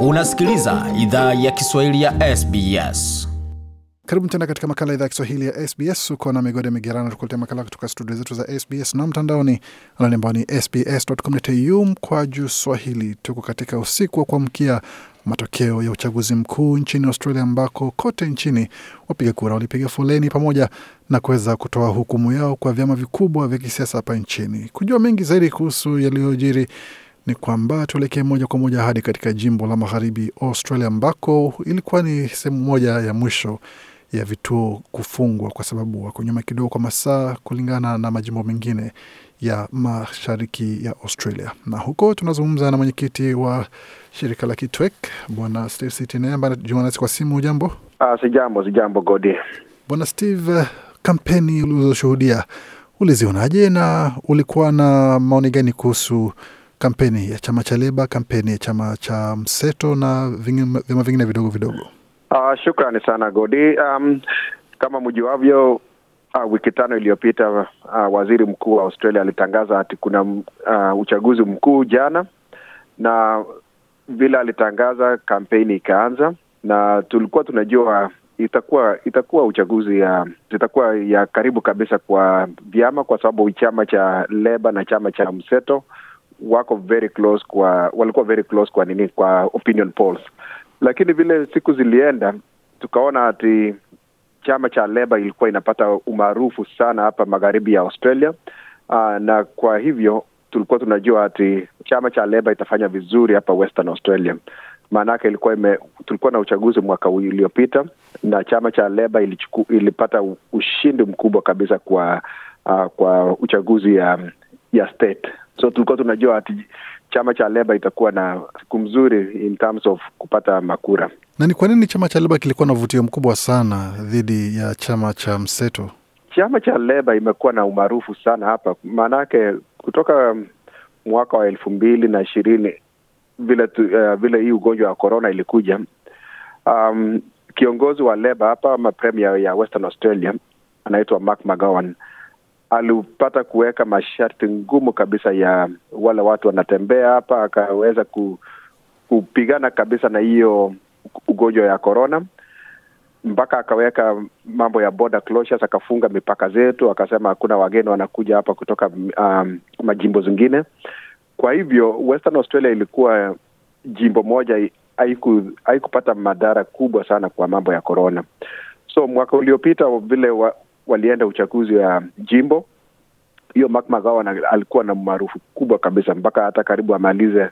Unasikiliza idhaa ya Kiswahili ya SBS. Karibu tena katika makala idhaa ya Kiswahili ya SBS. Uko na migode migerano, tukuletea makala kutoka studio zetu za SBS na mtandaoni anani ambao ni sbs.com.au kwa juu swahili. Tuko katika usiku wa kuamkia matokeo ya uchaguzi mkuu nchini Australia, ambako kote nchini wapiga kura walipiga foleni pamoja na kuweza kutoa hukumu yao kwa vyama vikubwa vya kisiasa hapa nchini. Kujua mengi zaidi kuhusu yaliyojiri ni kwamba tuelekee moja kwa moja hadi katika jimbo la magharibi Australia, ambako ilikuwa ni sehemu moja ya mwisho ya vituo kufungwa kwa sababu wako nyuma kidogo kwa masaa kulingana na majimbo mengine ya mashariki ya Australia. Na huko tunazungumza na mwenyekiti wa shirika la Kitwek Bwana Steve Sitine ambaye anajiunga nasi kwa simu. Jambo Ah, si jambo, si jambo Godi. Bwana Steve, kampeni ulizoshuhudia ulizionaje na ulikuwa na maoni gani kuhusu kampeni ya chama cha Leba, kampeni ya chama cha mseto na vyama vingine vidogo vidogo? Uh, shukrani sana Godi. Um, kama mjuavyo, uh, wiki tano iliyopita uh, waziri mkuu wa Australia alitangaza ati kuna uh, uchaguzi mkuu jana, na vile alitangaza kampeni ikaanza, na tulikuwa tunajua itakuwa itakuwa uchaguzi ya itakuwa ya karibu kabisa kwa vyama, kwa sababu chama cha Leba na chama cha mseto wako very close kwa walikuwa very close kwa nini kwa opinion polls, lakini vile siku zilienda tukaona ati chama cha Leba ilikuwa inapata umaarufu sana hapa magharibi ya Australia. Aa, na kwa hivyo tulikuwa tunajua ati chama cha Leba itafanya vizuri hapa Western Australia. Maanake ilikuwa ime, tulikuwa na uchaguzi mwaka uliopita na chama cha Leba ilichuku, ilipata ushindi mkubwa kabisa kwa uh, kwa uchaguzi ya ya state. So tulikuwa tunajua ati chama cha Leba itakuwa na siku mzuri in terms of kupata makura. Na ni kwa nini chama cha Leba kilikuwa na uvutio mkubwa sana dhidi ya chama cha mseto? Chama cha Leba imekuwa na umaarufu sana hapa, maanake kutoka mwaka wa elfu mbili na ishirini vile tu, uh, vile hii ugonjwa wa korona ilikuja, um, kiongozi wa Leba hapa ama premier ya Western Australia anaitwa Mark McGowan alipata kuweka masharti ngumu kabisa ya wale watu wanatembea hapa, akaweza ku, kupigana kabisa na hiyo ugonjwa ya corona mpaka akaweka mambo ya border closures, akafunga mipaka zetu, akasema hakuna wageni wanakuja hapa kutoka um, majimbo zingine. Kwa hivyo Western Australia ilikuwa jimbo moja haiku haikupata madhara kubwa sana kwa mambo ya corona. So mwaka uliopita vile walienda uchaguzi wa jimbo hiyo, Mark McGowan alikuwa na umaarufu kubwa kabisa mpaka hata karibu amalize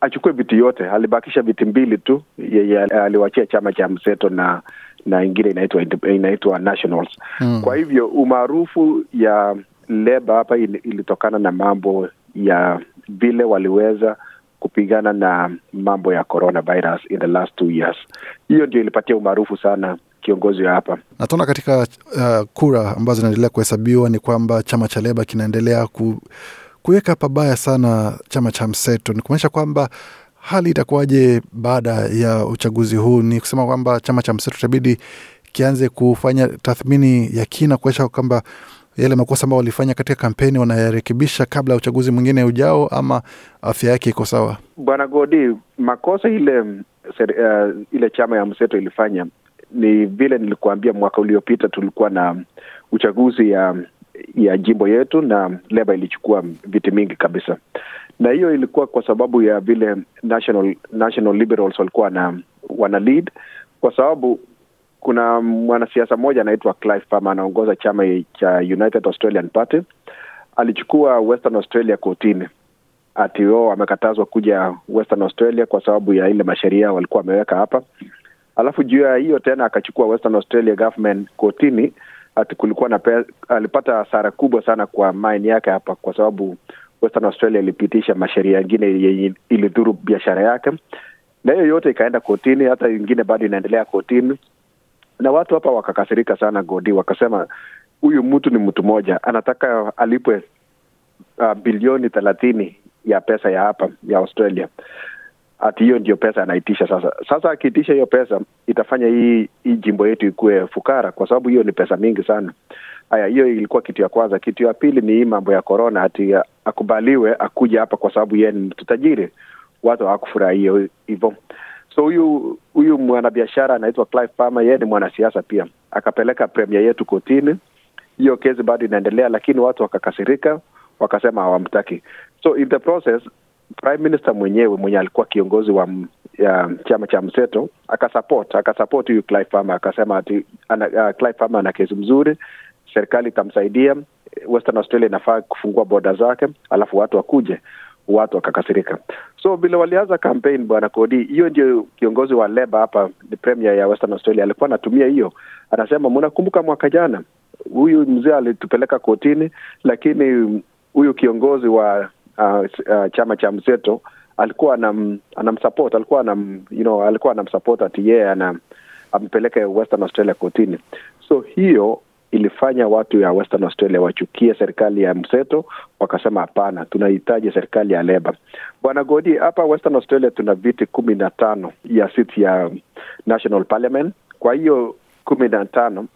achukue viti yote, alibakisha viti mbili tu, yeye aliwachia chama cha mseto na na ingine inaitwa inaitwa Nationals. Mm. Kwa hivyo umaarufu ya Leba hapa ilitokana na mambo ya vile waliweza kupigana na mambo ya coronavirus in the last two years. Hiyo ndio ilipatia umaarufu sana kiongozi wa hapa. Na tunaona katika uh, kura ambazo zinaendelea kuhesabiwa ni kwamba chama cha Leba kinaendelea ku, kuweka pabaya sana chama cha mseto. Ni kumaanisha kwamba hali itakuwaje baada ya uchaguzi huu? Ni kusema kwamba chama cha mseto itabidi kianze kufanya tathmini ya kina kuonyesha kwamba yale makosa ambayo walifanya katika kampeni wanayarekebisha kabla ya uchaguzi mwingine ujao, ama afya yake iko sawa? Bwana Godi, makosa ile uh, ile chama ya mseto ilifanya ni vile nilikuambia, mwaka uliopita tulikuwa na uchaguzi ya ya jimbo yetu na Leba ilichukua viti mingi kabisa, na hiyo ilikuwa kwa sababu ya vile National, National Liberals walikuwa na wana lead, kwa sababu kuna mwanasiasa mmoja anaitwa Clive anaongoza chama cha United Australian Party, alichukua Western Australia kotini. Ati wao wamekatazwa kuja Western Australia kwa sababu ya ile masheria walikuwa wameweka hapa. Alafu juu ya hiyo tena akachukua Western Australia government kotini ati kulikuwa na pe, alipata hasara kubwa sana kwa mine yake hapa, kwa sababu Western Australia ilipitisha masheria yengine yenye ilidhuru biashara yake, na hiyo yote ikaenda kotini, hata ingine bado inaendelea kotini, na watu hapa wakakasirika sana Godi, wakasema huyu mtu ni mtu mmoja, anataka alipwe uh, bilioni thelathini ya pesa ya hapa ya Australia. Ati hiyo ndio pesa anaitisha sasa. Sasa akiitisha hiyo pesa itafanya hii hii jimbo yetu ikuwe fukara, kwa sababu hiyo ni pesa mingi sana. Haya, hiyo ilikuwa kitu ya kwanza. Kitu ya pili ni hii mambo ya corona, ati akubaliwe akuja hapa kwa sababu yeye ni mtu tajiri. watu hawakufurahia hivyo. So huyu huyu mwanabiashara anaitwa Clive Palmer, yeye ni mwanasiasa pia, akapeleka premier yetu kotini. Hiyo kesi bado inaendelea, lakini watu wakakasirika, wakasema hawamtaki. So in the process prime minister mwenyewe mwenye alikuwa kiongozi wa ya chama cha mseto akasupport akasupport huyu Clive akasema ati ana, uh, ana kesi mzuri, serikali itamsaidia. Western Australia inafaa kufungua boda zake, alafu watu wakuje. Watu wakakasirika, so vile walianza campaign, bwana Kodi, hiyo ndio kiongozi wa Leba hapa, ni premier ya Western Australia, alikuwa anatumia hiyo, anasema mnakumbuka mwaka jana huyu mzee alitupeleka kotini, lakini huyu kiongozi wa uh, uh, chama cha mseto alikuwa anam, anamsupport alikuwa anam, you know, alikuwa anamsupport ati yeye ana ampeleke Western Australia kotini. So hiyo ilifanya watu ya Western Australia wachukie serikali ya mseto, wakasema hapana, tunahitaji serikali ya Leba. Bwana Godi, hapa Western Australia tuna viti kumi na tano ya siti ya National Parliament. Kwa hiyo kumi na tano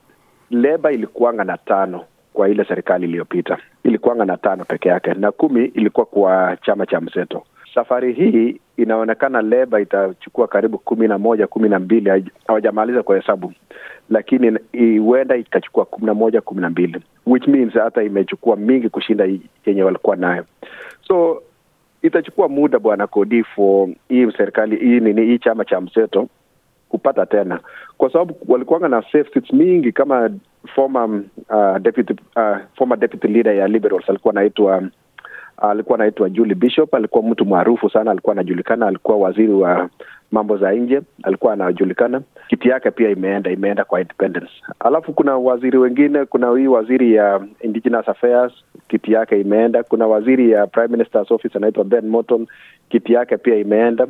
Leba ilikuanga na tano kwa ile serikali iliyopita, ilikuanga na tano peke yake, na kumi ilikuwa kwa chama cha mseto. Safari hii inaonekana Leba itachukua karibu kumi na moja kumi na mbili hawajamaliza kwa hesabu, lakini huenda ikachukua kumi na moja kumi na mbili which means hata imechukua mingi kushinda yenye walikuwa nayo. So itachukua muda bwana Kodi for hii serikali hii nini hii chama cha mseto kupata tena, kwa sababu walikuwanga na mingi kama former uh, deputy uh, former deputy leader ya Liberals alikuwa anaitwa alikuwa anaitwa Julie Bishop. Alikuwa mtu maarufu sana, alikuwa anajulikana, alikuwa waziri wa mambo za nje, alikuwa anajulikana. Kiti yake pia imeenda imeenda kwa independence. Alafu kuna waziri wengine, kuna hii waziri ya Indigenous Affairs, kiti yake imeenda. Kuna waziri ya Prime Minister's Office anaitwa Ben Morton, kiti yake pia imeenda.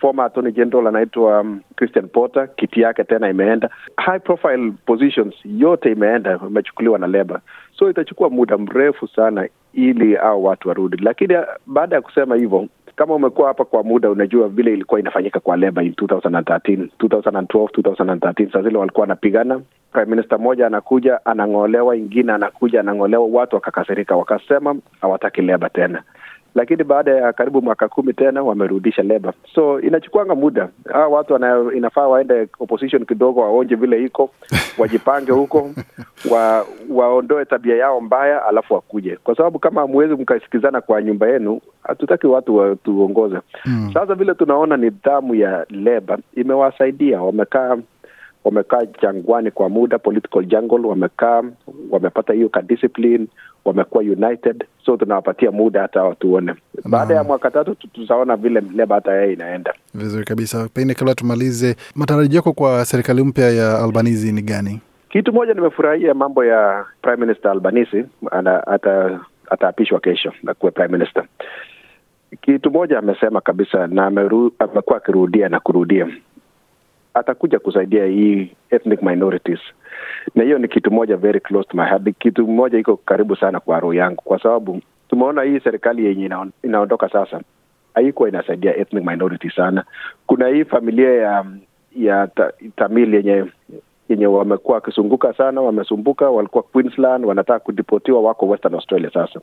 Former Attorney General anaitwa um, Christian Porter, kiti yake tena imeenda. High profile positions yote imeenda, imechukuliwa na Leba, so itachukua muda mrefu sana ili au watu warudi. Lakini baada ya kusema hivyo, kama umekuwa hapa kwa muda, unajua vile ilikuwa inafanyika kwa Leba in 2013, 2012, 2013, saa zile walikuwa wanapigana. Prime minister mmoja anakuja anang'olewa, ingine anakuja anang'olewa, watu wakakasirika, wakasema hawataki Leba tena lakini baada ya karibu mwaka kumi tena wamerudisha Leba, so inachukuanga muda. Hawa watu wana, inafaa waende opposition kidogo, waonje vile iko, wajipange huko wa, waondoe tabia yao mbaya, alafu wakuje, kwa sababu kama hamwezi mkasikizana kwa nyumba yenu, hatutaki watu watuongoze. Mm. Sasa vile tunaona nidhamu ya Leba imewasaidia, wamekaa wamekaa jangwani kwa muda, political jungle, wamekaa wamepata hiyo ka discipline, wamekuwa united, so tunawapatia muda hata watuone. Baada ya mwaka tatu tutaona vile Leba hata yeye inaenda vizuri kabisa. Pengine kabla tumalize, matarajio yako kwa serikali mpya ya Albanizi ni gani? Kitu moja nimefurahia mambo ya Prime Minister Albanese, ataapishwa kesho na kuwa prime minister. Kitu moja amesema kabisa na amekuwa akirudia na kurudia atakuja kusaidia hii ethnic minorities, na hiyo ni kitu moja very close to my heart, kitu moja iko karibu sana kwa roho yangu, kwa sababu tumeona hii serikali yenye inaondoka sasa haikuwa inasaidia ethnic minority sana. Kuna hii familia ya ya ta, Tamil yenye yenye wamekuwa wakizunguka sana, wamesumbuka, walikuwa Queensland, wanataka kudipotiwa, wako Western Australia sasa,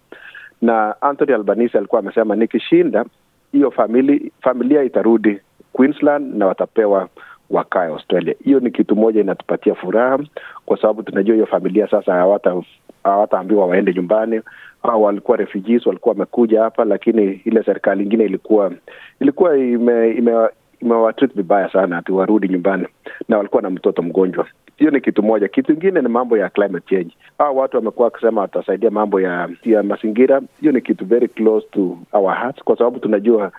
na Anthony Albanese alikuwa amesema nikishinda hiyo famili, familia itarudi Queensland na watapewa wakae Australia. Hiyo ni kitu moja inatupatia furaha, kwa sababu tunajua hiyo familia sasa hawata hawataambiwa waende nyumbani. Au walikuwa refugees, walikuwa wamekuja hapa, lakini ile serikali ingine ilikuwa ilikuwa ime, ime imewatreat vibaya sana ati warudi nyumbani, na walikuwa na mtoto mgonjwa. Hiyo ni kitu moja. Kitu ingine ni mambo ya climate change. Hao watu wamekuwa wakisema watasaidia mambo ya, ya mazingira. Hiyo ni kitu very close to our hearts, kwa sababu tunajua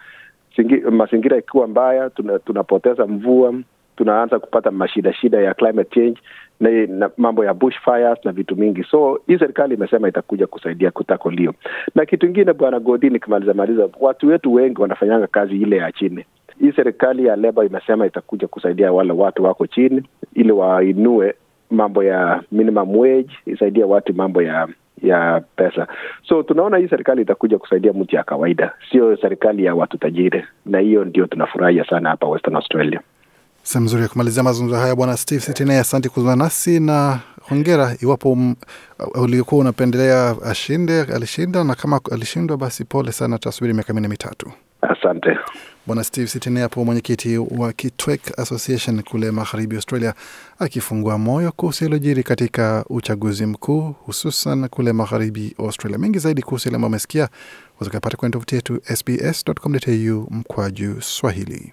mazingira ikiwa mbaya tuna, tunapoteza mvua tunaanza kupata mashida shida ya climate change na, na mambo ya bushfires na vitu mingi. So hii serikali imesema itakuja kusaidia kutakolio. Na kitu ingine, bwana Godi, nikimaliza maliza, watu wetu wengi wanafanyanga kazi ile ya chini. Hii serikali ya Leba imesema itakuja kusaidia wale watu wako chini, ili wainue mambo ya minimum wage, isaidia watu mambo ya ya pesa. So tunaona hii serikali itakuja kusaidia mtu ya kawaida, sio serikali ya watu tajiri, na hiyo ndio tunafurahia sana hapa Western Australia. Sehemu nzuri ya kumalizia mazungumzo haya, Bwana Steve Sitine, asante kuzungumza nasi na hongera. Iwapo um, ulikuwa unapendelea ashinde, alishinda, na kama alishindwa, basi pole sana, tutasubiri miaka minne mitatu. Asante. Bwana Steve Sitene hapo, mwenyekiti wa Kitwek Association kule magharibi Australia, akifungua moyo kuhusu yaliyojiri katika uchaguzi mkuu hususan kule magharibi Australia. Mengi zaidi kuhusu yale ambayo amesikia wazakapata kwenye tovuti yetu sbs.com.au mkwaju Swahili.